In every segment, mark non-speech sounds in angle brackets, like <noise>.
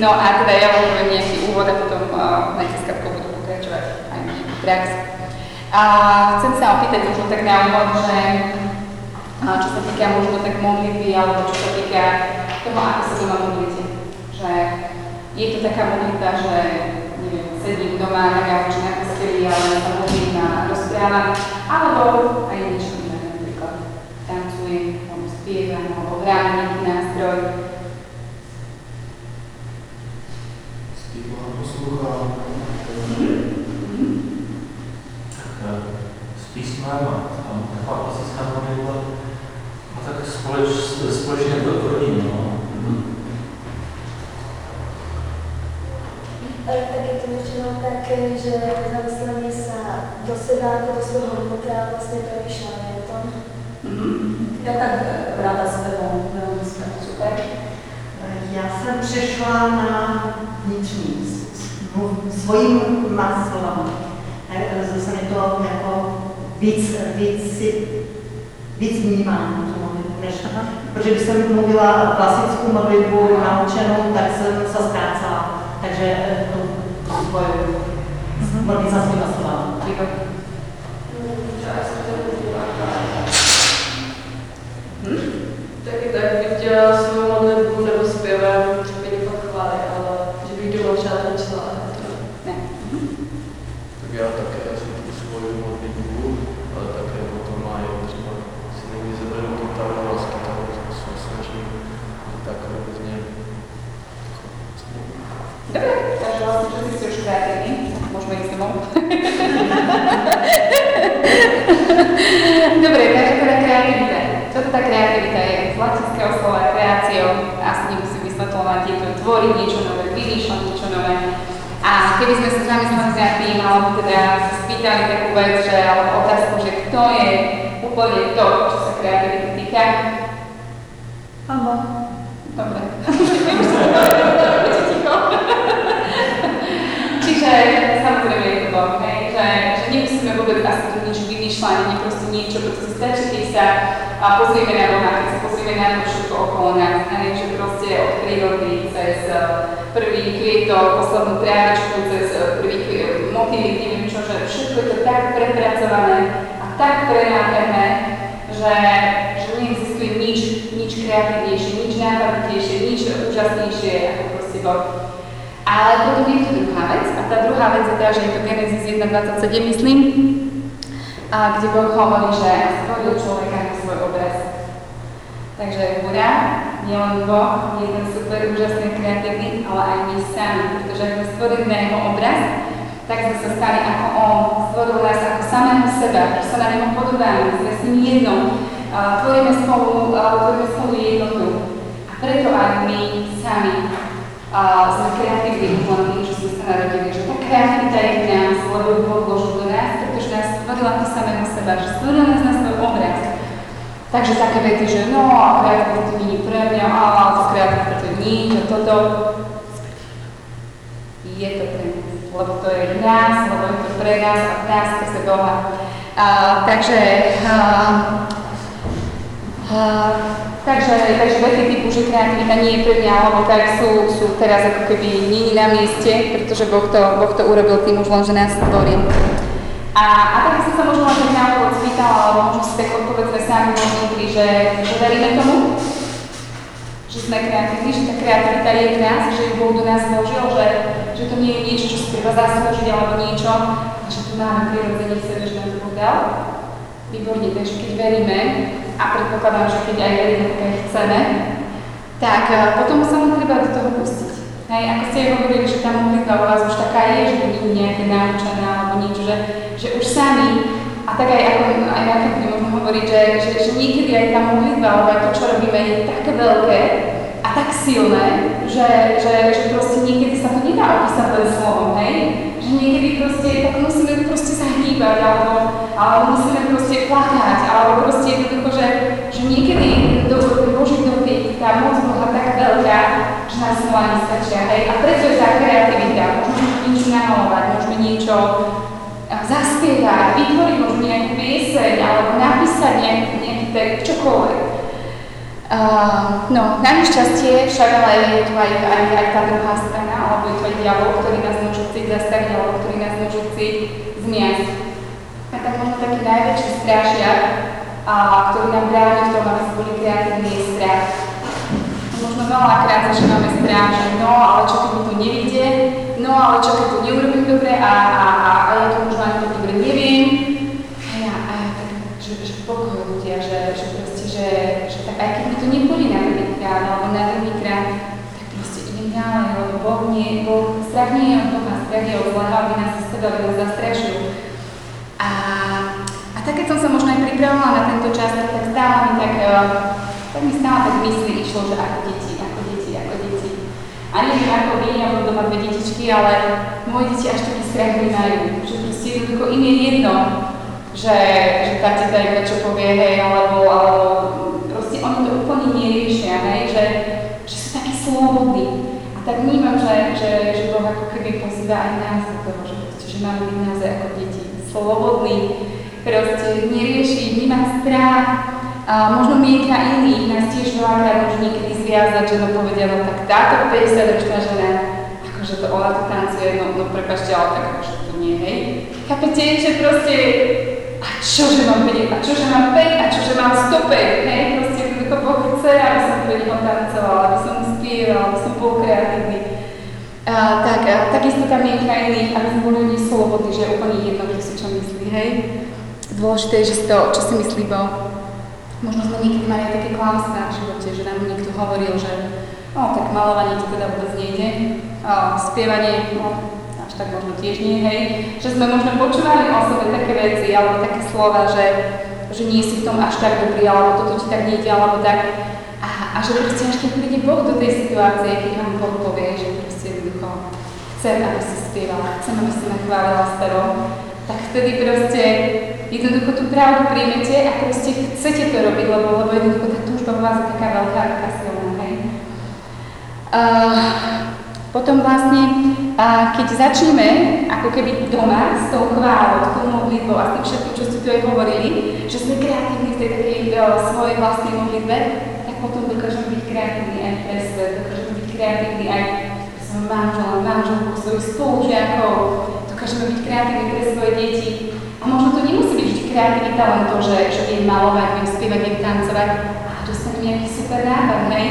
No a teda ja vám poviem nejaký úvod a potom uh, s Katkou budú pokračovať aj prax. A chcem sa opýtať možno tak na úvod, že uh, čo sa týka možno tak modlitby, alebo čo sa týka toho, ako sa doma modlíte. Že je to taká modlitba, že neviem, sedím doma na gauči, na posteli, ale sa modlím a rozprávam, alebo aj niečo iné, napríklad tancujem, alebo spievam, alebo hrám nejaký nástroj. Spívam, poslúcham. Tak s písmem a tam taková klasická modlitba a tak společ, společně do rodiny, no. Ale tak je to většinou tak, že zamyslenie sa do seba, ako do svojho vnútra vlastne premýšľanie o tom. Ja tak ráda s tebou, veľmi sme super. Já jsem přešla na vnitřní, svojím. Zase mi to jako víc, víc, si- víc vnímám tu modlitbu, než, protože když jsem mluvila klasickou modlitbu naučenou, tak jsem se ztrácela. Takže tu svoju, modlím za svýma slovama. Taky tak bych dělala svou modlitbu nebo zpěvem, že by někoho chváli, ale že bych doma třeba tančila. to ne. Ne. Tak já také jsem tu svoju modlitbu, ale také potom má je třeba si někdy zaberu tu tavu lásky, tak se snažím tak různě. Dobre, takže vlastne všetci ste už kreatívni, domov. <laughs> Dobre, takže teda kreativita. Čo tá kreativita je? Z latinského slova kreácio, asi nemusím vysvetľovať, je to tvoriť niečo nové, vymýšľať niečo nové. A keby sme sa zamysleli za tým, alebo teda sa spýtali takú vec, že, alebo otázku, že kto je úplne to, čo sa kreativity týka, Ano. Dobre. <laughs> Čiže samozrejme je to Boh, hej, že, že nemusíme vôbec asi tu nič vymýšľať, nie proste niečo, pretože stačí, keď sa a pozrieme na Boha, keď sa pozrieme na to všetko okolo nás, hej, že proste od prírody cez eh, prvý kvietok, poslednú trávičku, cez eh, prvý kvietok, motýlik, neviem čo, že všetko je to tak prepracované a tak prenádherné, že, že neexistuje nič, nič kreatívnejšie, nič nápadnejšie, nič úžasnejšie ako proste Boh. Ale potom je tu druhá vec, a tá druhá vec je tá, že je to Genesis 1.27, myslím, a kde Boh hovorí, že stvoril človeka na svoj obraz. Takže hurá, nielen Boh je ten super, úžasný, kreatívny, ale aj my sami, pretože ak sme stvorili na jeho obraz, tak sme sa stali ako On, stvoril nás ako samého seba, že sa na neho podobáme, sme s ním jedno, tvoríme spolu, tvoríme spolu jednotu. A preto aj my sami a sme kreatívni len že sme sa narodili, že tá kreativita je v nás, lebo ju Boh vložil do nás, pretože nás stvoril ako samého seba, že stvoril nás na svoj obraz. Takže také vety, že no, a kreativita nie je pre mňa, a to kreativita to nie, to toto. Je to pre nás, lebo to je v nás, lebo je to pre nás a v nás skrze Boha. A, takže a, a, takže, takže vety typu, že kreativita nie je pre mňa, alebo tak sú, sú teraz ako keby nie na mieste, pretože boh to, boh to urobil tým už len, že nás stvoril. A, a tak som sa možno len na úvod spýtala, alebo možno si tak odpovedzme sami možno že, že veríme tomu, že sme kreatívni, že tá kreativita je v nás, že ju Boh do nás vložil, že, že to nie je niečo, čo si treba zaslúžiť alebo niečo, že tu máme prirodzene v sebe, že nám to Boh dal. Výborne, takže keď veríme, a predpokladám, že keď aj veríme, tak chceme, tak eh, potom sa len treba do toho pustiť. Hej, ako ste aj hovorili, že tá modlitba u vás už taká je, že nie je nejaké naučené alebo niečo, že, že už sami, a tak aj ako aj keď možno hovoriť, že, že, že niekedy aj tá modlitba alebo aj to, čo robíme, je také veľké a tak silné, že, že, že proste niekedy sa to nedá opísať len slovom, hej? Niekedy proste, tak musíme proste sa alebo, alebo musíme proste plakať, alebo proste jednoducho, že, že niekedy do, Boží dotyk, tá moc Boha tak veľká, že nás slova nestačia, hej? A preto je tá kreativita, môžeme niečo namalovať, môžeme niečo eh, zaspievať, vytvoriť možno nejakú pieseň, alebo napísať nejaký, nejaký text, čokoľvek. Uh, no, na nešťastie však ale je tu aj, aj, aj tá druhá strana, alebo je tu aj diabol, ktorý nás môže chcieť zastaviť, alebo ktorý nás môže chcieť zmiasť. A tak možno taký najväčší strašiak, a, ktorý nám bráni v tom, aby sme boli kreatívni, je strach. Možno veľakrát zažívame strach, že no, ale čo keď mi to nevíde, no, ale čo keď to neurobím dobre a, a, a, a ja to možno ani dobre neviem. A ja, a ja tak, že, že pokoj ľudia, že, že proste, že, že tak aj keď mi to nepôjde na prvý krát, alebo na druhý krát, tak proste idem ďalej, lebo Boh nie, Boh, strach nie je od Boha, od zlého, aby nás zastavil, aby nás zastrašil. A, a tak keď som sa možno aj pripravovala na tento čas, tak, tak stále mi tak, eh, tak mi stále tak mysli išlo, že ako deti, ako deti, ako deti. A neviem ako vy, ja mám doma dve detičky, ale moje deti až taký strach nemajú, že proste jednoducho im je jedno, že, že tá teta iba čo povie, hej, alebo, alebo proste oni to úplne neriešia, hej, že, že sú takí slobodní. Tak vnímam, že, že, že Boh ako keby pozýva aj nás do toho, že, proste, že máme byť naozaj ako deti, slobodní, proste nerieši, vnímať strach, a možno mienka iných nás tiež veľakrát môže niekedy zviazať, že no povedia, no tak táto 50-ročná žena, akože to ona tu tancuje, no, no prepašte, ale tak akože to nie, hej. Chápete, že proste, a čože mám vedieť, a čože mám 5, a čože mám 105, hej, proste jednoducho Boh chce, aby som pre neho tancovala, aby som aby som bol kreatívny. A, tak, a, takisto tá mienka iných, aby sme boli oni slobodní, že úplne jedno, kto si čo myslí, hej. Dôležité je, že si to, čo si myslí Boh. Možno sme niekedy mali aj také klamstvá v živote, že nám niekto hovoril, že no tak malovanie ti teda vôbec nejde, o, spievanie, no až tak možno tiež nie, hej. Že sme možno počúvali o sebe také veci, alebo také slova, že, že nie si v tom až tak dobrý, alebo toto ti tak nejde, alebo tak. A, že proste až keď príde Boh do tej situácie, keď vám Boh povie, že proste jednoducho chcem, aby si spievala, chcem, aby si ma chválila tak vtedy proste jednoducho tú pravdu príjmete a proste chcete to robiť, lebo, lebo jednoducho tá túžba vás je taká veľká, taká silná, hej. Uh, potom vlastne, uh, keď začneme ako keby doma s tou chválou, s tou modlitbou a s tým všetkým, čo ste tu aj hovorili, že sme kreatívni v tej takej uh, svojej vlastnej modlitbe, potom dokážeme byť kreatívni aj pre svet, dokážeme byť kreatívni aj pre svojho manžela, manželku, svojich spolužiakov, dokážeme byť kreatívni pre svoje deti, a možno to nemusí byť vždy kreativita len to, že, že viem malovať, viem spievať, viem tancovať, ale dostanem nejaký super nápad, hej?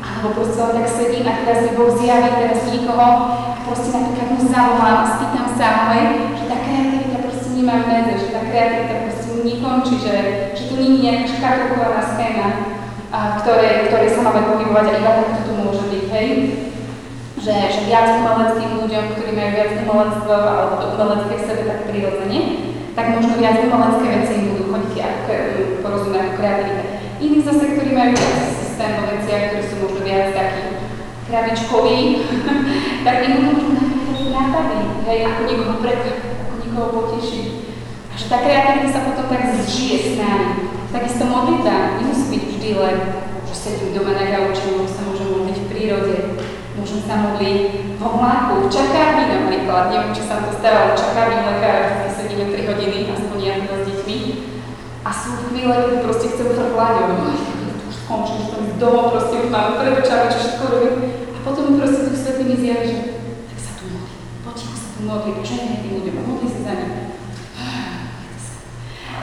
Alebo proste len tak sedím a teraz mi Boh zjaví teraz nikoho. A proste napríklad mu zavolám a spýtam sa, hej, že tá kreativita proste nemá medze, že tá kreativita proste nekončí, že, že to nie je nejaká škatulkovaná schéma, a ktoré, ktoré sa máme pohybovať a iba takto to môže byť, hej? Že, že viac umeleckým ľuďom, ktorí majú viac umelectva alebo to umelecké v sebe tak prirodzene, tak možno viac umelecké veci im budú chodiť ako porozumieť ako kreativita. Iní zase, ktorí majú viac systém vo veciach, ktorí sú možno viac takí kravičkoví, <laughs> tak im budú možno nápady, hej, ako niekoho prekvapiť, ako niekoho potešiť. A že tá kreativita sa potom tak zžije s nami. Takisto modlitba nemusí byť vždy len, že sedím doma na gauči, môžem sa môžem modliť v prírode, môžem sa modliť v vlaku, v čakárni napríklad, neviem, či sa to stalo, v čakárni lekár, kde sedíme 3 hodiny, aspoň ja s deťmi. A sú chvíle, kedy proste chcem frkláť, už skončím, že som domov, proste už mám prebočávať, čo všetko robím. A potom proste Duch Svetý mi zjaví, že tak sa tu modli, potichu sa tu modli, požehnaj tým ľuďom a modli sa za nich.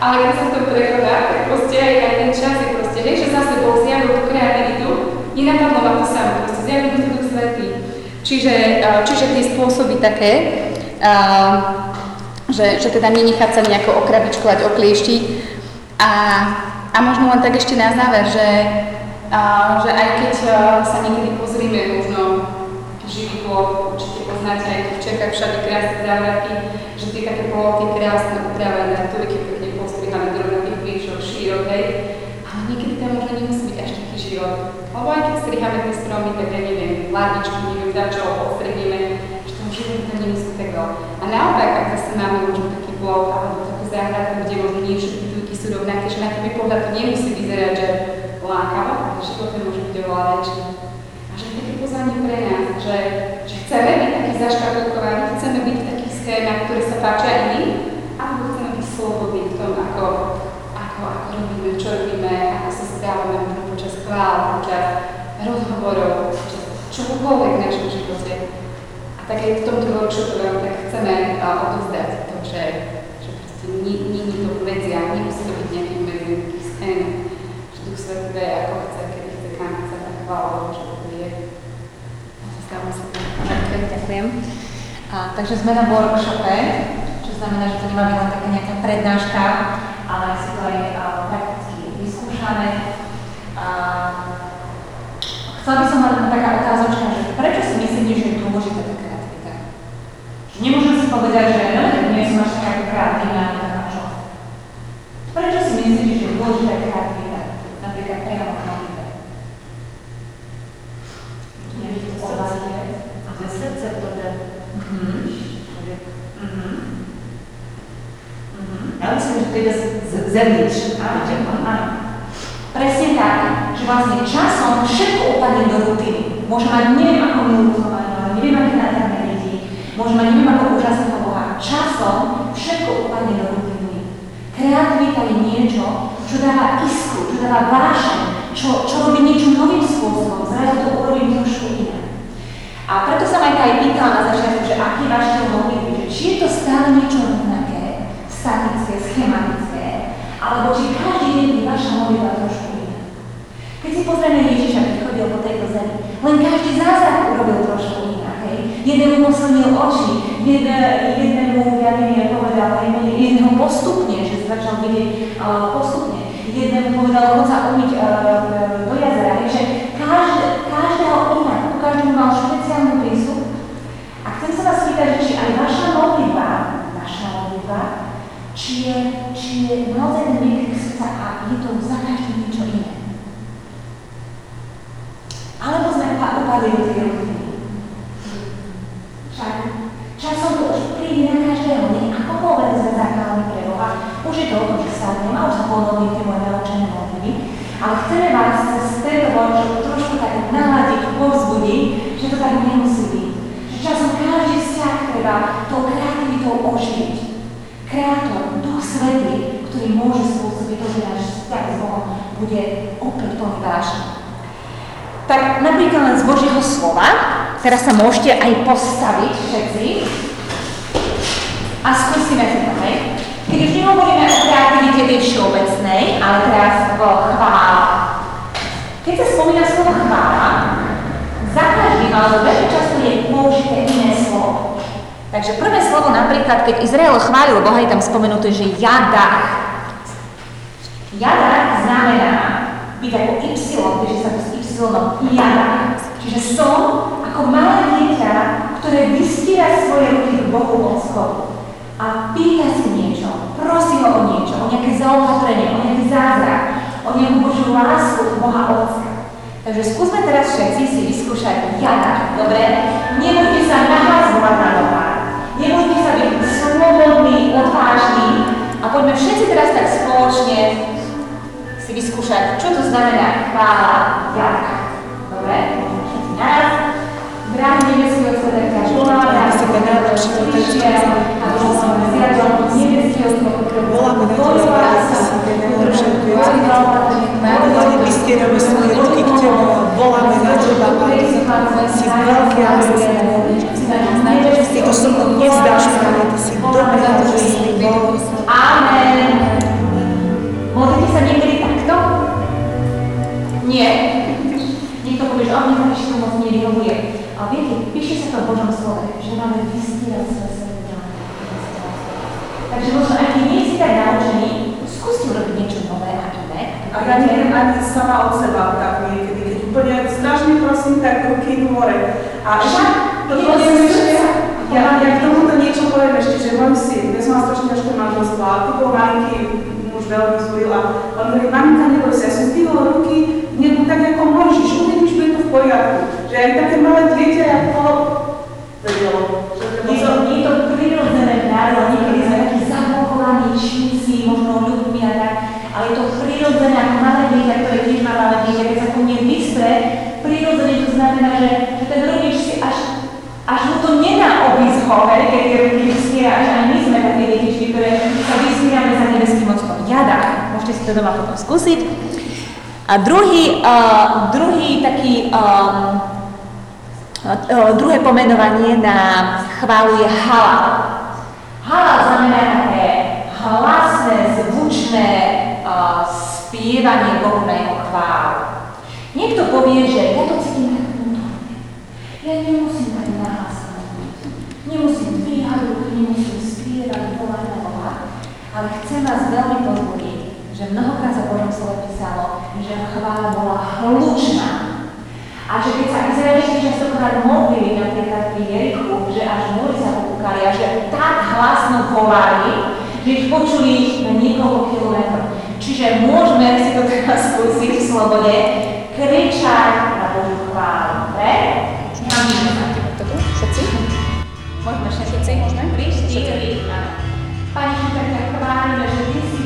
Ale keď sa to prekoná, tak proste aj, aj ten čas je proste, hej, že zase Boh zjavil tú kreativitu, nenapadlo ma to samo, proste zjavil to Duch Svetý. Čiže, čiže tie spôsoby také, že, že teda nenechať sa nejako okrabičkovať, oklieštiť. A, a možno len tak ešte na záver, že, že aj keď sa niekedy pozrieme možno živý blok, určite poznáte aj tu v Čechách všade krásne závratky, že tie také poloty krásne upravené, turky pekne rovnakých výšok, šírok, hej. Ale niekedy tam možno nemusí byť až taký život. Lebo aj keď striháme tie stromy, tak ja neviem, ládičky, neviem, za čo odstrihneme, že tam život tam nemusí tak veľa. A naopak, ak zase máme možno taký blok alebo takú záhradku, kde možno nie všetky turky sú rovnaké, že na prvý pohľad to nemusí vyzerať, že lákavo, ale život môže byť oveľa väčší. A že také pozvanie pre nás, že, že chceme byť takí zaškatulkovaní, chceme byť v takých schémach, ktoré sa páčia iným, alebo chceme byť slobodní ako, ako, ako robíme, čo robíme, ako sa správame počas chvál, počas rozhovorov, počas čokoľvek v našom živote. A tak aj v tomto workshope vám tak chceme odovzdať to, že, že proste nie, je to medzia, nemusí to byť nejaký medzia, nejaký scén, že Duch Svetý vie, ako chce, kedy chce, kam chce, tak chvála že to je. Ďakujem. A, takže sme na workshope, čo znamená, že to nemá byť len taká nejaká prednáška, ale to aj a, prakticky vyskúšané. A, chcela by som mať taká otázočka, že prečo si myslíte, že je dôležitá tá kreativita? Že nemôžem si povedať, že no, tak nie som až taká kreatívna, ale taká čo? Prečo si myslíte, že je dôležitá kreativita? Napríklad priamo. Ze srdce. Mhm. Mhm. Mhm. Myslím, že z- z- zevnitř. Presne tak, že vlastne časom všetko upadne do rutiny. Môže mať neviem ako milú ale neviem aké nádherné deti, môže mať neviem ako úžasného Boha. Časom všetko upadne do rutiny. Kreativita je niečo, čo dáva iskru, čo dáva vášeň, čo, čo robí niečo novým spôsobom, zrazu to urobí trošku iné. A preto sa ma aj pýtala na začiatku, že aký váš štýl či je to stále niečo rovnaké, statické, schematické, alebo či každý deň je vaša modlitba trošku iná. Keď si pozrieme Ježiša, keď chodil po tejto zemi, len každý zázrak urobil trošku inak. Hej? Jeden mu posilnil oči, jeden, jednému, ja neviem, povedal, hej, jedného postupne, že sa začal vidieť uh, postupne. Jednému povedal, chod sa umyť uh, do jazera. Hej, že každé, každého inak, každému mal špeciálny prístup. A chcem sa vás spýtať, že či aj vaša modlitba, či je, či je naozaj výkrik srdca a je to za každým niečo iné. Alebo sme pa- upadli do tej rutiny. Však časom to už príde na každého, nie? Akokoľvek sme zakálali pre Boha, už je to o tom, že sa nemá už sa ponodiť tie moje naučené modlitby, ale chceme vás cez tento workshop trošku tak naladiť, povzbudiť, že to tak nemusí byť. Že časom každý vzťah treba tou kreativitou oživiť. Kreátor, Duch Svetý, ktorý môže spôsobiť to, že náš vzťah s Bohom bude opäť plný vášne. Tak napríklad len z Božieho slova, teraz sa môžete aj postaviť všetci a skúsime si to, hej? Keď už nehovoríme o kreativite tej všeobecnej, ale teraz o chvála. Keď sa spomína slovo chvála, za každým, alebo veľmi často je použité iné slovo. Takže prvé slovo napríklad, keď Izrael chválil Boha, je tam spomenuté, že jadach. Jadach znamená byť ako Y, takže sa to s Y, jadach. Čiže som ako malé dieťa, ktoré vystiera svoje ruky k Bohu spodu a pýta si niečo, prosí ho o niečo, o nejaké zaopatrenie, o nejaký zázrak, o nejakú Božiu lásku Boha Otca. Takže skúsme teraz všetci si vyskúšať jadať, dobre? Nebudte sa naházovať na nohách, nebudte sa byť slobodní, odvážni a poďme všetci teraz tak spoločne si vyskúšať, čo to znamená chvála jadať. Dobre? Naraz. Особливо не здаш правитися, добре. Píše sa to v Božom slove, že máme vystierať svoje srdce. Takže možno, keď nie si tak naučený, skúste urobiť niečo nové a iné. A ja neviem ani sama od seba tak niekedy, keď úplne strašne prosím, tak ruky hore. A ešte to poviem ešte, ja, ja k tomuto niečo poviem ešte, že môj syn, dnes mal strašne ťažké manželstvo a ty bol malinký, muž veľmi zúril a on hovorí, maminka, neboj sa, ja som zdvihol ruky, nebuď tak ako môžeš, uvidíš, to v poriadku. Že aj také malé dieťa, ako vedelo, že treba Je to, je to prirodzené práve, niekedy sme takí zablokovaní čísi, možno ľuďmi a tak, ale je to prirodzené ako malé dieťa, ktoré tiež má malé dieťa, keď sa ku mne vystre, prirodzene to znamená, že, že ten rodič si až, až mu to nedá obísť hore, keď tie ruky vystiera, až aj my sme také detičky, ktoré sa vystierame za nebeským ockom. Jada, môžete si to doma potom skúsiť. A druhý, uh, druhý taký, um, uh, druhé pomenovanie na chválu je halal. Halal znamená také hlasné, zvučné uh, spievanie Bohu na jeho chválu. Niekto povie, že ja to cítim tak vnútorne. Ja nemusím tak nahlasno byť. Nemusím ruky, nemusím spievať, volať na Boha. Ale chcem vás veľmi pozbudiť, že mnohokrát sa Božom slove písalo, že chvála bola hlučná. A že keď sa Izraelisti častokrát modlili napríklad pri Jerichu, že až múry sa popúkali a že tak hlasno volali, že ich počuli na niekoľko kilometrov. Čiže môžeme si to teraz skúsiť v slobode, kričať na Božiu chválu. Dobre? Všetci? Môžeme všetci. Môžeme? Všetci. Pani, ťa chválime, že Ty si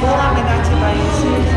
Voláme na Teba, si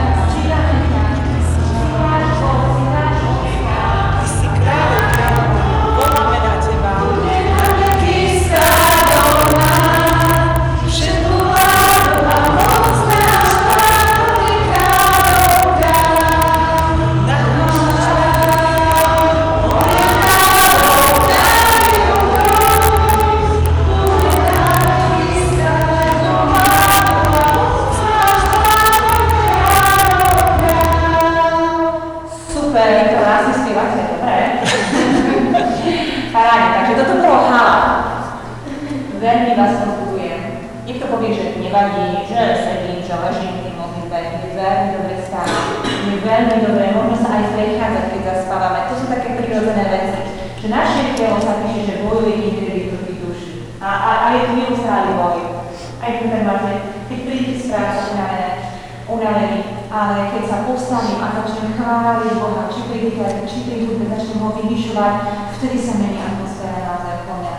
ale keď sa postavím a začnem chváliť Boha, či pri či pri začnem ho vyvyšovať, vtedy sa mení atmosféra naozaj okolo mňa.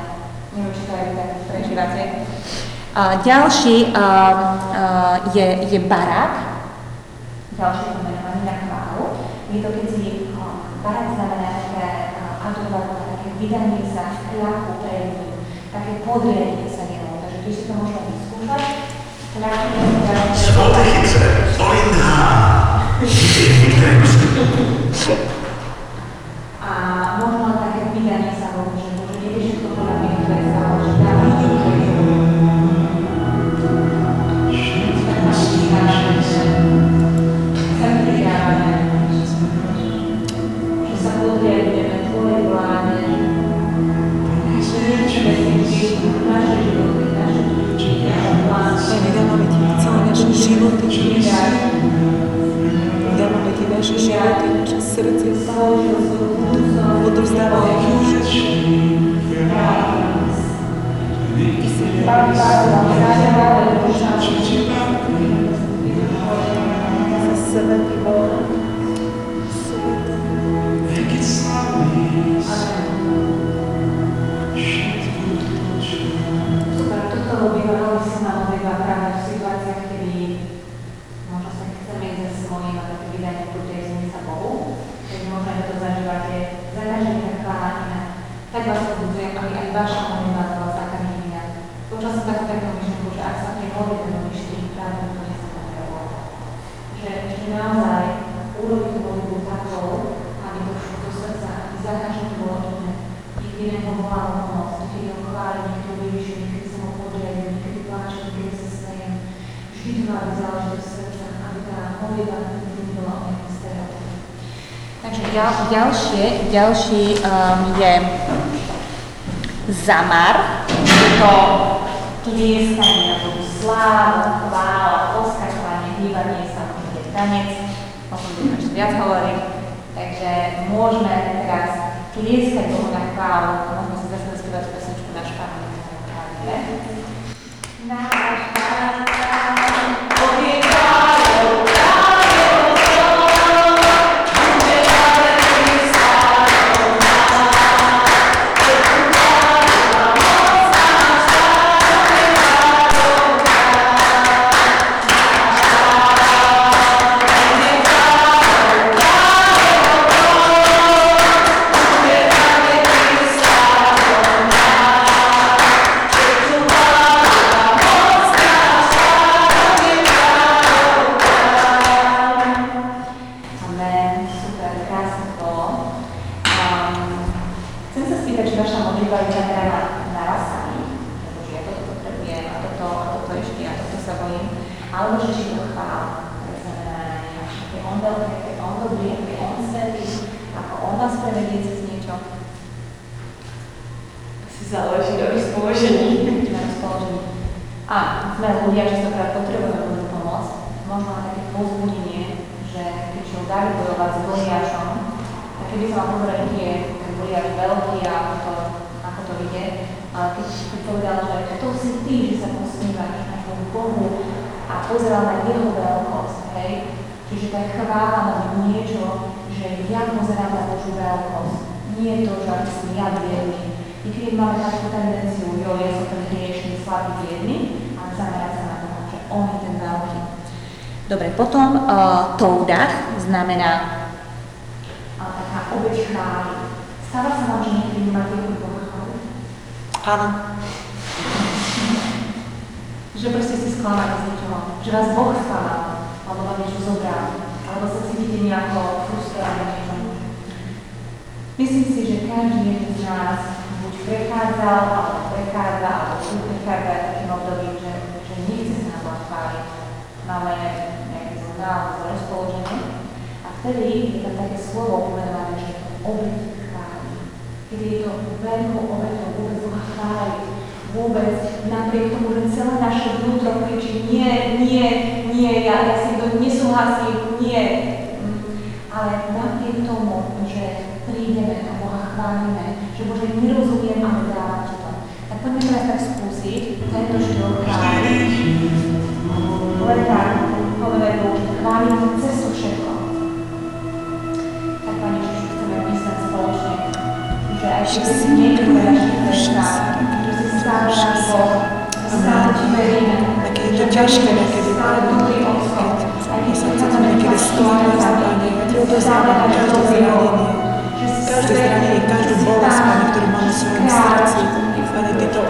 Neviem, či to aj tak prežívate. A ďalší a, a, je, je barák, ďalšie pomenovanie na chválu. Je to, keď si barák znamená také adorovať, také vydanie sa v kľaku pre také podriadenie sa jemu. Takže keď si to môžeme vyskúšať, Spotyki, że Olinda! Widzicie, nie životy, naše srdce. Odovzdávame Ti za pomoc, niekedy ho chváli, niekedy ho vyvyšuje, niekedy sa mu podriadím, niekedy pláčem, niekedy sa smejem. Vždy to má byť záležitosť srdca, aby tá modlitba bola o. Takže ďal, ďalšie, ďalší um, je zamar. Je to tlieskanie na Bohu chvála, poskakovanie, hýbanie sa, možno je tanec, možno budeme ešte viac hovoriť. Takže môžeme teraz tlieskať Bohu na chválu Na, na, na, povedal, že to si ty, že sa posmívaš na tomu Bohu a pozeral na jeho veľkosť, hej, čiže tá chvála byť niečo, že ja pozerám na Božiu veľkosť, nie to, že aby som ja biedný, Niekedy máme takú tendenciu, jo, ja som ten hriešný, slabý, biedný, ale zamerať sa na to, že on je ten veľký. Dobre, potom uh, toudach znamená uh, taká obeď chvály. Stáva sa vám, že niekedy chváliť? Áno. Že proste ste sklamaní z niečoho, že vás Boh sklamal, alebo vám niečo zobral, alebo sa cítite nejako frustrovaní. Myslím si, že každý jeden z nás buď prechádzal, alebo prechádza, alebo sú prechádza takým obdobím, že, že nechce sa nám chváliť. Máme nejaké zlé rozpoloženie a vtedy je tam také slovo pomenované, že obeď chváli. Kedy je to veľkou obeťou vôbec Boha chváliť. Vôbec napriek tomu, že celé naše vnútro kričí nie, nie, nie, ja, ja si to nesúhlasím, nie. Ale napriek tomu, že prídeme a Boha chválime, že Bože, nerozumiem, ale dávam ti to. Tak poďme teraz tak skúsiť tento štýl chvály. Povedať, povedať Bohu, že chválim cez to všetko. Tak Pane Ježišu, chceme mysleť spoločne, že aj si niekto povedať, že to je stále, že si stále náš Boh, stále ti veríme, Také je to ťažké, niekedy stále dobrý Otco, aj keď sa sa cítim niekedy skláňať, Pane, ja Ti odozdávam každé zranenie, každé zranenie, každú bolesť, Pane, ktorú mám v svojom srdci. Pane, Ty to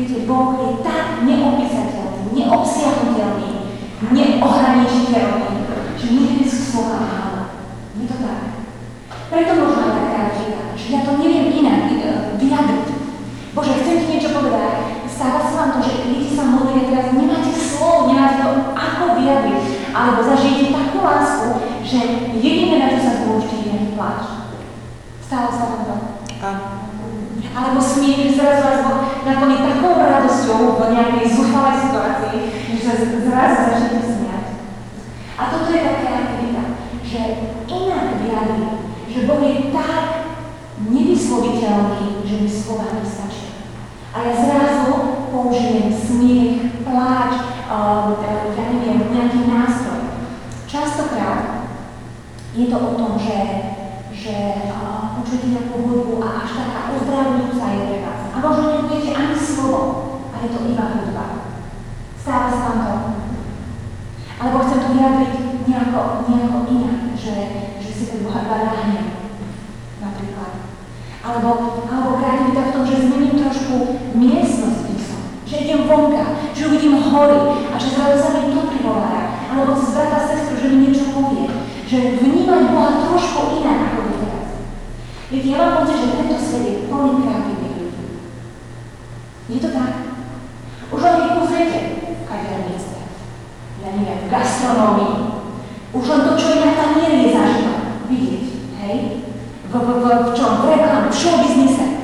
Viete, Boh je tak neopísateľný, neobsiahnutelný, neohraničiteľný, že niekedy sú slova málo. Nie to tak. Preto možno aj kreativita, že ja to neviem inak e, vyjadriť. Bože, chcem ti niečo povedať. Stáva sa vám to, že ľudí sa modlia teraz, nemáte slov, nemáte to ako vyjadriť, alebo zažijete takú lásku, že jediné, na čo sa zbúčte, je pláč. Stalo sa vám to? Áno. Alebo smiech, že zrazu vás Boh nakoniec takou radosťou v nejakej zúfalej situácii, že sa zraz začnete smiať. A toto je taká aktivita, že inak vyjadrí, že Boh je tak nevysloviteľný, že mi slova nestačia. A ja zrazu použijem smiech, pláč, um, teda, ja neviem, nejaký nástroj. Častokrát je to o tom, že, že uh, počujete nejakú hudbu a až taká uzdravujúca je pre vás. A možno nepoviete ani slovo, a je to iba hudba. Stáva sa vám to. Alebo chcem to vyjadriť nejako, nejako inak, že, že si ten Boha ráhnem, napríklad. Alebo, alebo krátim to v tom, že zmením trošku miestnosť mysl, že idem vonka, že uvidím hory a že zrazu sa mi to prihovára. Alebo cez brata sestru, že mi niečo povie. Že vnímať Boha trošku inak ako teraz. Viete, ja mám pocit, že tento svet je plný je to tak? Už len keď pozriete kaviarníctve, ja neviem, v gastronómii, už len to, čo je na tanieri, je zaživa vidieť, hej? V, v, v, v čom? V reklame, v showbiznise.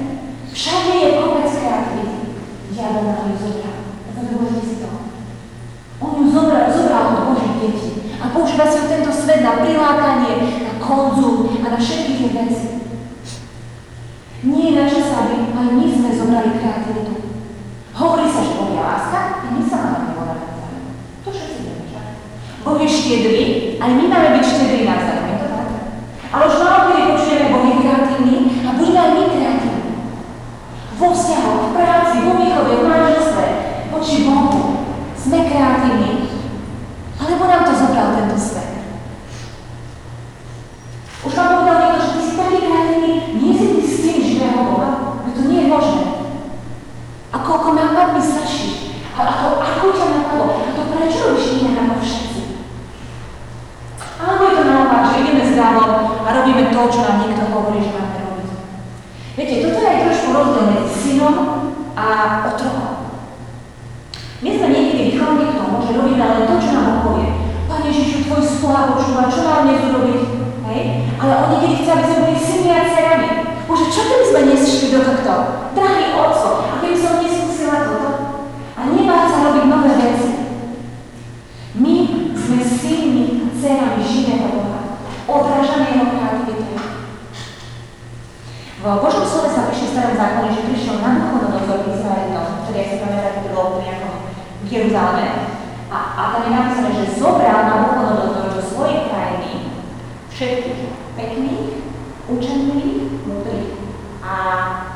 učení múdri a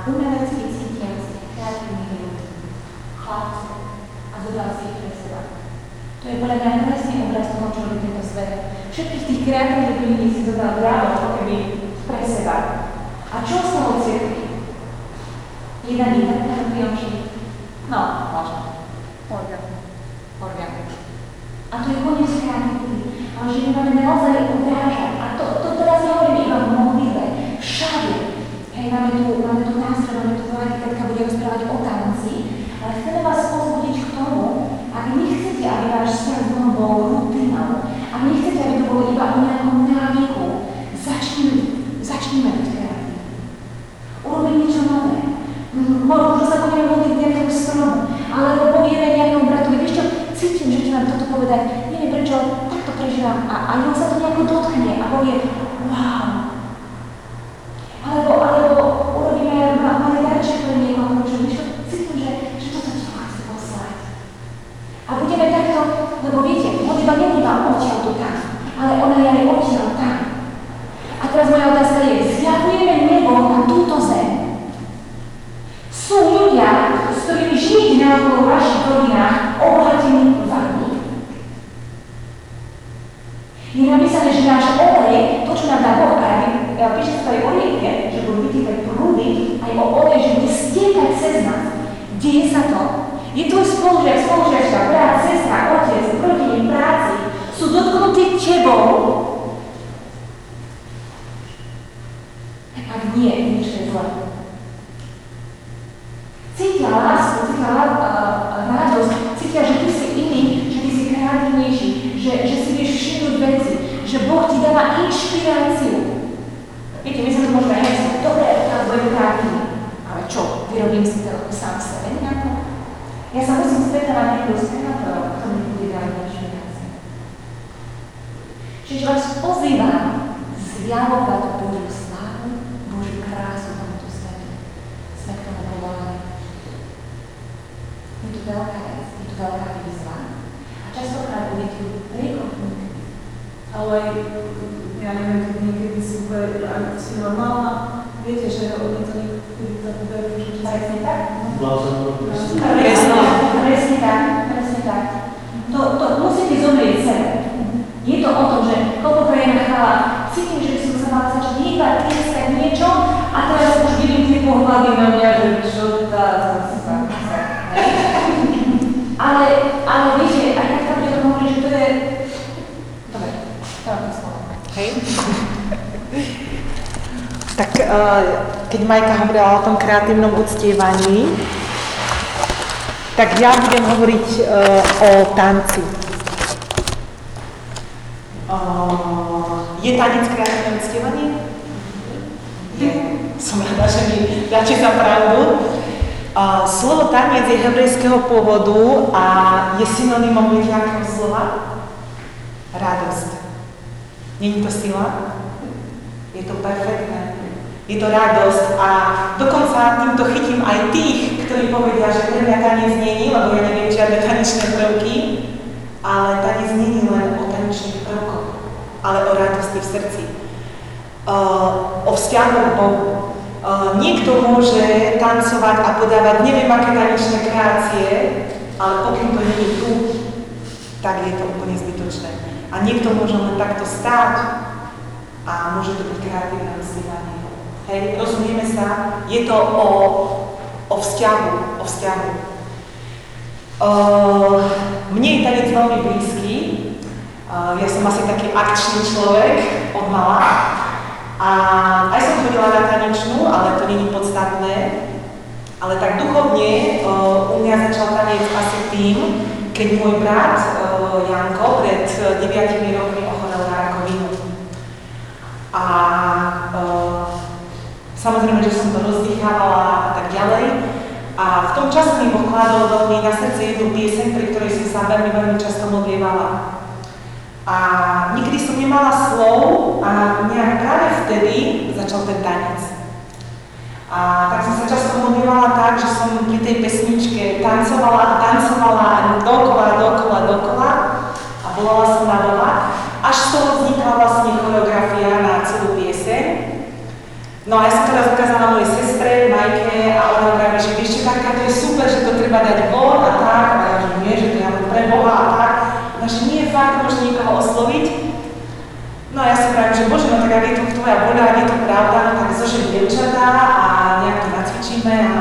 umelecký cítiaci, kreatívny ľud, chlapci a zobral si ich pre seba. To je podľa mňa presne obraz toho, čo robí tento svet. Všetkých tých kreatívnych ľudí si zobral práve ako keby pre seba. A čo sa od cirkvi? Ak nie, niečo je zle. Cítia lásku, cítia lá, uh, radosť, cítia, že ty si iný, že ty si kreatívnejší, že, že si vieš všimnúť veci, že Boh ti dáva inšpiráciu. Viete, my sa to môžeme hecať, dobre, ja budem kreatívny. Ale čo, vyrobím si to sám sebe nejako? Ja sa musím stretávať niekto s kreatórom, mi bude dávať inšpiráciu. Čiže vás pozýva zjavovať Boží veľká výzva. A častokrát budete prekopnutí. Ale ja neviem, keď niekedy si úplne, si normálna, viete, že oni to niekedy tak berú, že Presne tak. Presne. Presne tak, presne tak. To, to musíte zomrieť sebe. Je to o tom, že koľko krajín chala, cítim, že by som sa mala začať hýbať, tresť niečo a teraz už vidím tie pohľady na mňa, že čo keď Majka hovorila o tom kreatívnom uctievaní, tak ja budem hovoriť eh, o tanci. Eh, Je tanec kreatívne uctievanie? Je. Som rada, že mi dáte za pravdu. Eh, Slovo tanec je hebrejského pôvodu a je synonymom viete akého slova? Radosť. Není to sila? Je to perfektné. Je to radosť a dokonca týmto chytím aj tých, ktorí povedia, že pre mňa tanec není, lebo ja neviem žiadne tanečné prvky, ale tanec není len o tanečných prvkoch, ale o radosti v srdci. O vzťahu k Bohu. Niekto môže tancovať a podávať neviem aké tanečné kreácie, ale pokým to nie je tu, tak je to úplne zbytočné. A niekto môže len takto stáť a môže to byť kreatívne uctievanie. Hej, rozumieme sa? Je to o, o vzťahu, o vzťahu. Uh, mne je tanec veľmi blízky. Uh, ja som asi taký akčný človek od mala. A aj som chodila na tanečnú, ale to je podstatné. Ale tak duchovne uh, u mňa začal tanec asi tým, keď môj brat uh, Janko pred 9 rokmi ochorel na rakovinu. A uh, samozrejme, že som to rozdýchávala a tak ďalej. A v tom čase mi Boh kladol veľmi na srdce jednu pieseň, pri ktorej som sa veľmi, veľmi často modlievala. A nikdy som nemala slov a nejak práve vtedy začal ten tanec. A tak som sa často modlievala tak, že som pri tej pesničke tancovala a tancovala dokola, dokola, dokola a volala som na Boha, až z toho vznikla vlastne choreografia. No a ja som teraz ukázala mojej sestre, Majke, a ona vraví, že čo, taká, to je super, že to treba dať von a tak, a ja že nie, že to ja pre Boha a tak. No že nie, fakt, môže niekoho osloviť. No a ja si pravím, že Bože, no tak ak je to tvoja voľa, ak je to pravda, no tak zožem dievčatá a nejak to nacvičíme a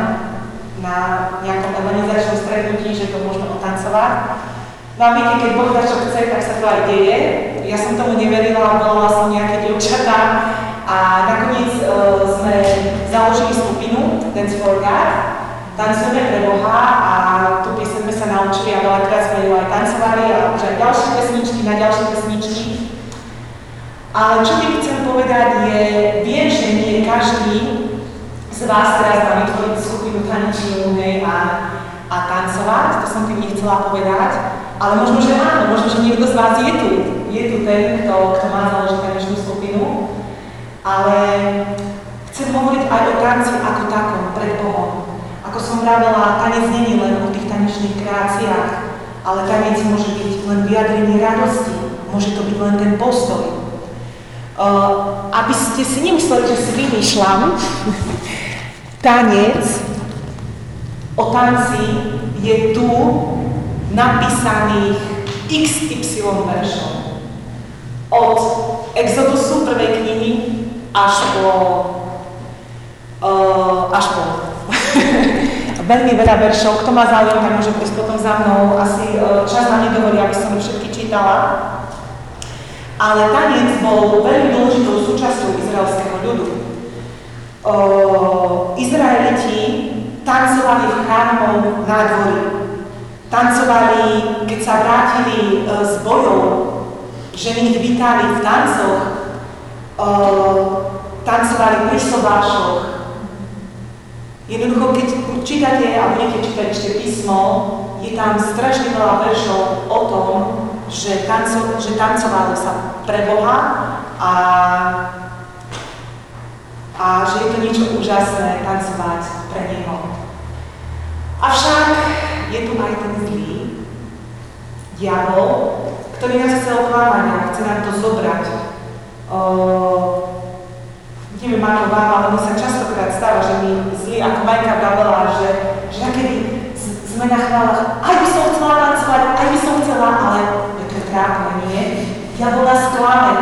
na nejakom evangelizačnom stretnutí, že to môžeme otancovať. No a viete, keď Boh dá čo chce, tak sa to aj deje. Ja som tomu neverila, volala som nejaké dievčatá a nakoniec uh, sme založili skupinu Dance for God. Tancujeme pre Boha a tú pieseň sme sa naučili a veľakrát sme ju aj tancovali a už aj ďalšie pesničky na ďalšie pesničky. Ale čo tým chcem povedať je, viem, že nie každý z vás teraz má vytvoriť skupinu tanečnú a, a tancovať, to som tým nechcela povedať, ale možno, že áno, možno, že niekto z vás je tu, je tu ten, kto, kto má založiť tanečnú skupinu, ale chcem hovoriť aj o tanci ako takom, pred Bohom. Ako som vravela, tanec není len o tých tanečných kreáciách, ale tanec môže byť len vyjadrenie radosti, môže to byť len ten postoj. Uh, aby ste si nemysleli, že si vymýšľam, <laughs> tanec o tanci je tu napísaných XY veršov. Od Exodusu prvej knihy až po... Uh, až po. <laughs> Veľmi veľa veršov. Kto má záujem, tak môže prísť potom za mnou. Asi uh, čas nám nedovolí, aby som všetky čítala. Ale tanec bol veľmi dôležitou súčasťou izraelského ľudu. O, Izraeliti tancovali v chrámov na dvori. Tancovali, keď sa vrátili z bojov, ženy ich vítali v tancoch, tancovali pri sobášoch. Jednoducho, keď čítate a budete čítať ešte písmo, je tam strašne veľa veršov o tom, že, tanco, že tancovalo sa pre Boha a, a že je to niečo úžasné tancovať pre Neho. Avšak je tu aj ten zlý diabol, ktorý nás chce oklamať a chce nám to zobrať. Neviem ako vám, ale mi sa častokrát stáva, že mi zlí, ako Majka vravela, že, že nakedy z- sme na chválach, aj by som chcela tancovať, aj by som chcela, ale je to trápne, nie? Ja bola sklame.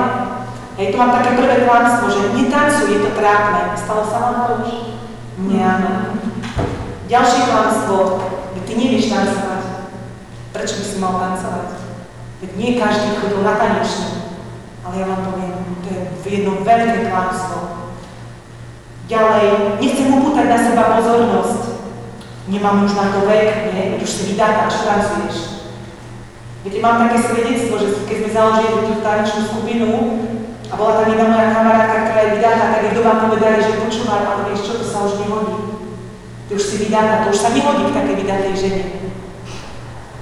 Hej, to mám také prvé klamstvo, že netancuj, je to trápne. Stalo sa vám to už? Nie, áno. Ďalšie klamstvo, ty nevieš tancovať. Prečo by si mal tancovať? Veď nie každý chodil na tanečnú. Ale ja vám poviem, to je jedno veľké klamstvo. Ďalej, nechcem upútať na seba pozornosť. Nemám už na to vek, nie? Už si vydatá, čo tancuješ. Viete, mám také svedectvo, že keď sme založili tú tanečnú skupinu a bola tam jedna moja kamarátka, ktorá je vydatá, tak jej doma povedali, že počúvaj, ale vieš čo, to sa už nehodí. Ty už si vydatá, to už sa nehodí k takej vydatej žene.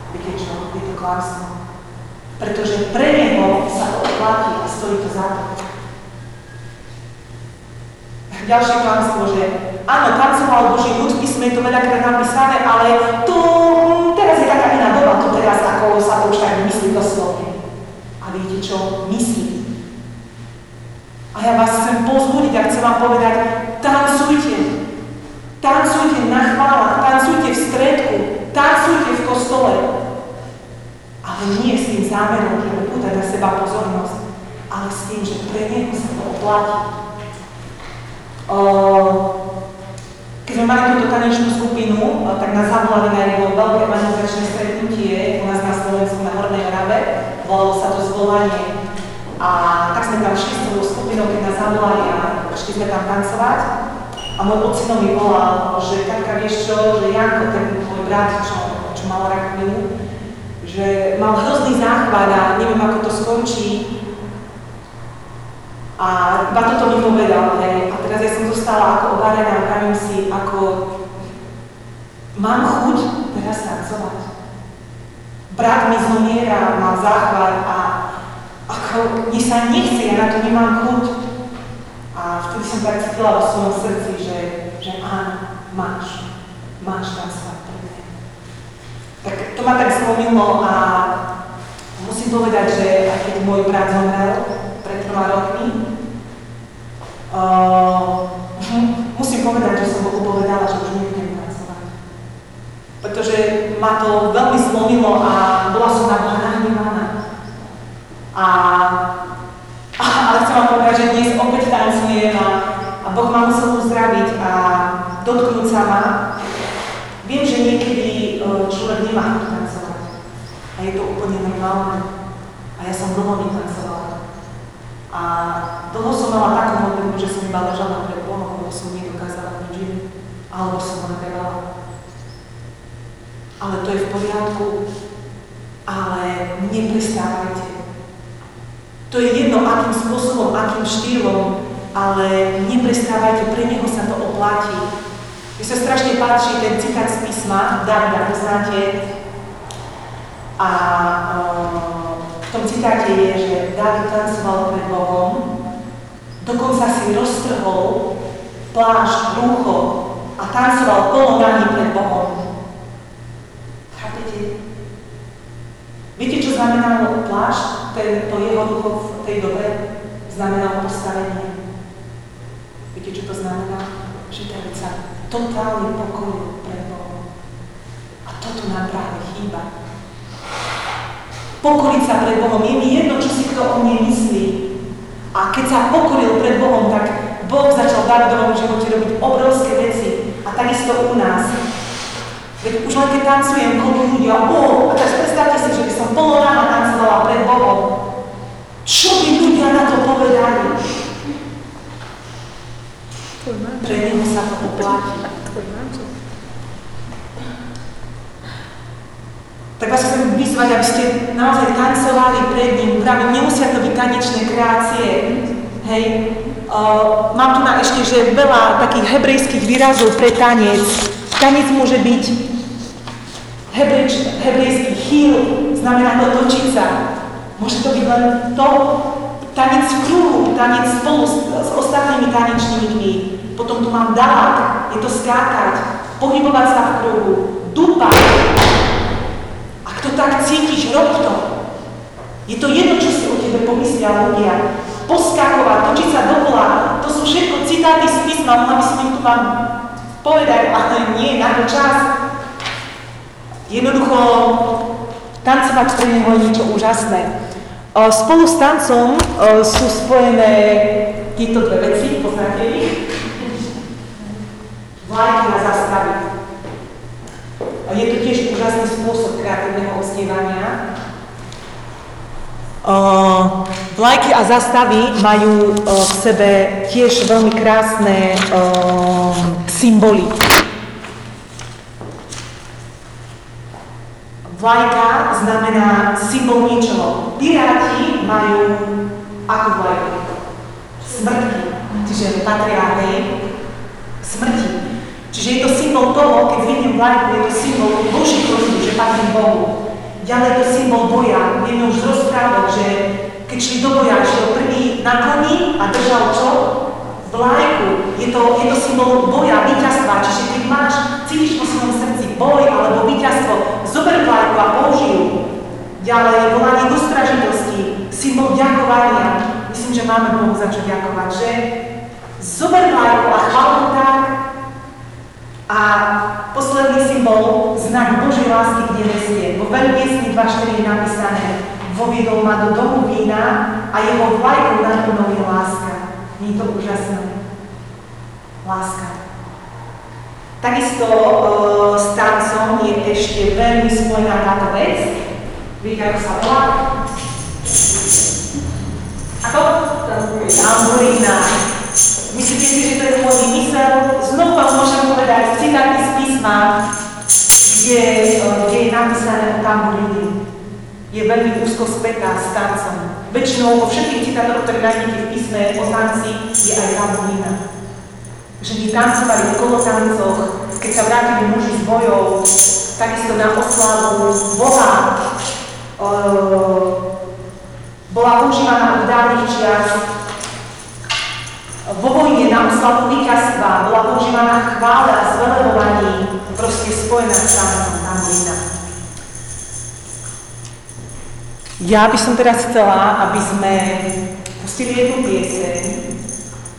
Viete čo, je to klamstvo. Pretože pre neho sa to oplatí a stojí to za to. Ďalšie klamstvo, že áno, tancoval Boží ľud, písme je to veľakrát napísané, ale mm, teraz je taká iná doba, to teraz ako sa to už tak myslí doslovne. A viete čo? Myslí. A ja vás chcem pozbudiť a chcem vám povedať, tancujte. Tancujte na chválach, tancujte v stredku, tancujte v kostole. Ale nie zámerom, že upútať na seba pozornosť, ale s tým, že pre neho sa to oplatí. O, keď sme mali túto tanečnú skupinu, o, tak nás zavolali na jedno veľké manifestačné stretnutie u nás na Slovensku na Hornej Orave. Volalo sa to zvolanie. A tak sme tam šli s tou skupinou, keď nás zavolali a šli sme tam tancovať. A môj ocino mi volal, že Katka, vieš čo, že Janko, ten môj brat, čo, čo mal rakovinu, že mal hrozný záchvat a neviem, ako to skončí. A iba toto mi povedal, hej. A teraz ja som zostala ako obarená, pravím si, ako mám chuť teraz tancovať. Brat mi zomiera, mal záchvat a ako mne sa nechce, ja na to nemám chuť. A vtedy som tak cítila vo svojom srdci, že, že áno, máš, máš. Tak ma tak zlomilo a musím povedať, že aj keď môj brat zomrel pred troma rokmi, uh, musím povedať, že som Bohu povedala, že už nebudem tancovať. Pretože ma to veľmi zlomilo a bola som na Boha nahnevaná. A, a, <laughs> ale chcem vám povedať, že dnes opäť tancujem a, a Boh ma musel uzdraviť a dotknúť sa ma. Viem, že niekedy e, človek nemá chuť tancovať. A je to normálne. A ja som dlho netancovala. A dlho som mala takú modlitbu, že som iba ležala pred Bohom, lebo som nedokázala nič iné. Alebo som ho nepevala. Ale to je v poriadku. Ale neprestávajte. To je jedno, akým spôsobom, akým štýlom, ale neprestávajte, pre neho sa to oplatí. Mne sa strašne páči ten citát z písma, Davida, poznáte. A uh, v tom citáte je, že David tancoval pred Bohom, dokonca si roztrhol plášť, rúcho a tancoval polonahý pred Bohom. Chápete? Viete, čo znamenalo plášť, ten, to jeho rucho v tej dobe? Znamenalo postavenie. Viete, čo to znamená? Sa totálne pokoril pred Bohom. A toto nám práve chýba. Pokoriť sa pred Bohom. Je mi jedno, čo si kto o mne myslí. A keď sa pokoril pred Bohom, tak Boh začal v Davidovom živote robiť obrovské veci. A takisto u nás. Veď už len keď tancujem, koľko ľudia, o, a teraz predstavte si, že by som polonáha tancovala pred Bohom. Čo by ľudia na to povedali? Pre neho sa to oplatí. Tak vás chcem vyzvať, aby ste naozaj tancovali pred ním. Pravím, nemusia to byť tanečné kreácie. Hej. Uh, mám tu na ešte, že veľa takých hebrejských výrazov pre tanec. Tanec môže byť hebrej, hebrejský chýl, znamená to točiť sa. Môže to byť len to, tanec v kruhu, tanec spolu s, s ostatnými tanečníkmi. Potom tu mám dát, je to skákať, pohybovať sa v kruhu, dupať. To tak cítiš, rob to. Je to jedno, čo si o tebe pomyslia ľudia. Poskakovať, točiť sa dokola, to sú všetko citáty z písma, mohla by som im tu vám povedať, ale nie, na to čas. Jednoducho, tancovať pre neho je niečo úžasné. E, Spolu s tancom e, sú spojené tieto dve veci, poznáte ich? Vlajky a zastavy. Je to tiež úžasný spôsob kreatívneho ostievania. Uh, vlajky a zastavy majú uh, v sebe tiež veľmi krásne uh, symboly. Vlajka znamená symbol niečoho. Piráti majú akú vlajku? Smrti. Čiže patria smrti. Čiže je to symbol toho, keď vidím vlajku, je to symbol Božích ľudí, že patrí Bohu. Ďalej je to symbol boja. Vieme už z rozprávok, že keď šli do boja, šiel prvý na koni a držal čo? Vlajku. Je to, je to symbol boja, víťazstva. Čiže keď máš, cítiš po svojom srdci boj alebo víťazstvo, zober vlajku a použij ju. Ďalej volanie do stražitosti, symbol ďakovania. Myslím, že máme Bohu za čo ďakovať, že? Zober vlajku a chvál tak, a posledný symbol, znak Božej lásky k neveste. Vo veľmiestni 2.4 je napísané, voviedol ma do domu vína a jeho vlajkou nad mnou je láska. Je to úžasné? Láska. Takisto e, s tancom je ešte veľmi spojená táto vec. Viete, ako sa volá? Ako? Tamburína. Myslíte si, že to je môj vymysel? Znovu vám môžem povedať citáty z písma, kde, kde je napísané o tamburíni. Je veľmi úzko spätá s tancom. Väčšinou vo všetkých citátoch, ktoré nájdete v písme o tanci, je aj tamburína. Ženy tancovali v kolotancoch, keď sa vrátili muži z bojov, takisto na oslavu Boha. O, bola používaná od dávnych čias vo vojne na oslavu víťazstva bola používaná chvála a zvelebovaní, proste spojená s tancom tamburina. Ja by som teraz chcela, aby sme pustili jednu pieseň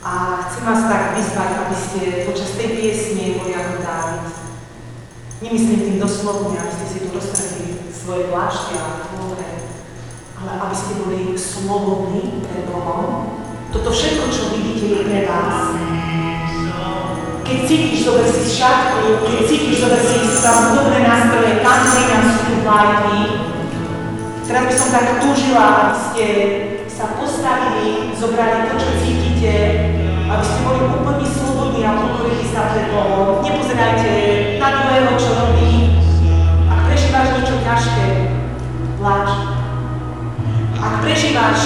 a chcem vás tak vyzvať, aby ste počas tej piesne boli ako Dávid. Nemyslím tým doslovne, aby ste si tu roztrhli svoje plášte a tvore, ale aby ste boli slobodní pred Bohom, toto všetko, čo vidíte, je pre vás. Keď cítiš, zober si šatku, keď cítiš, zober si tam dobré nástroje, kantrina sú tu. Teraz by som tak túžila, aby ste sa postavili, zobrali to, čo cítite, aby ste boli úplne slobodní a pokorili sa pred Bohom. Nepozerajte na druhého, čo robí. Ak prežívaš niečo ťažké, pláč. Ak prežívaš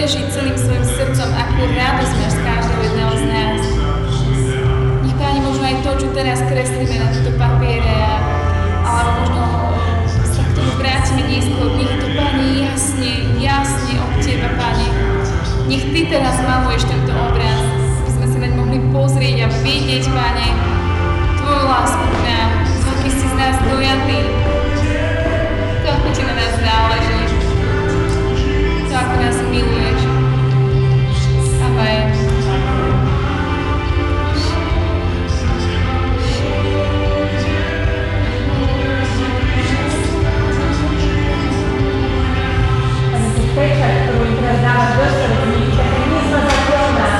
prežiť celým svojim srdcom, akú radosť máš z každého jedného z nás. Nech Páni možno aj to, čo teraz kreslíme na tieto papiere, alebo možno sa k tomu vrátime neskôr, nech to Pani jasne, jasne od Teba, Pane. Nech Ty teraz maluješ tento obraz, aby sme sa naň mohli pozrieť a vidieť, Pane, Tvoju lásku k nám, aký si z nás dojatý, to ako Ti na nás záleží. ty nas miłujesz. Amen. Teczka, którą im rozdała wiosna rodzinnicza, nie zbawiona.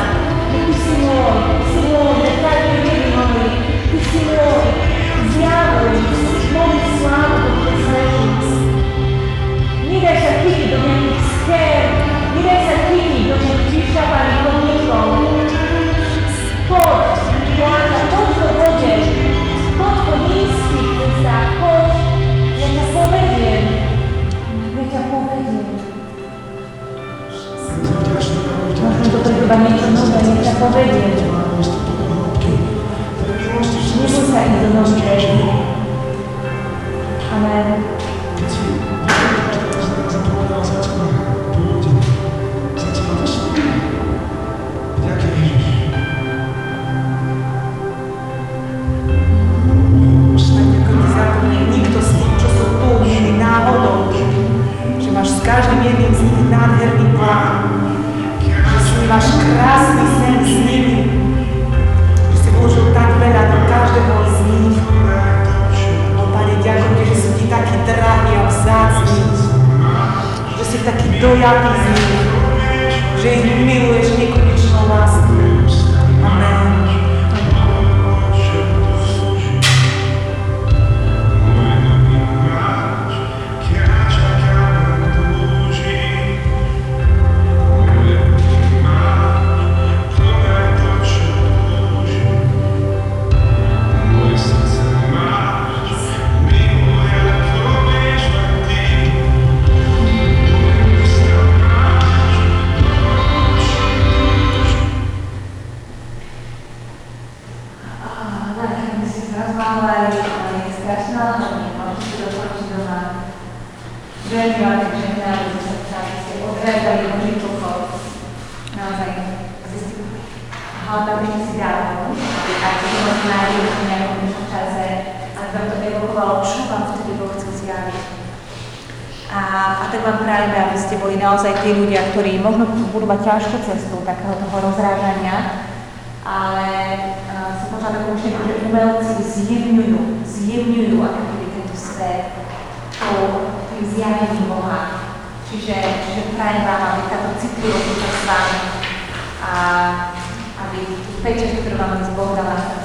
Ty Synu, Synu, detalnie mieli moi. Ty Synu, zjawy, moim sławą, przez Nie daj się chwili do mnie, pamięci można jeszcze powiedzieć. Jezusa i wolności. Amen. Każdy jednym z nich nadherny Pan. váš krásny sen s nimi, že si vložil tak veľa do každého z nich. O Pane, ďakujem Ti, že sú Ti taký drahí a vzácni, že si taký dojatý z nich, že ich miluješ nekonečnou láskou. Ľudia, ktorí možno budú mať ťažkú cestu takého toho rozrážania, ale uh, sa možno takú myšlienku, že umelci zjemňujú, zjemňujú ako keby tento svet tým zjavením Boha. Čiže, čiže prajem vám, aby táto citlivosť s vami a aby tú pečať, ktorú vám dnes Boh dal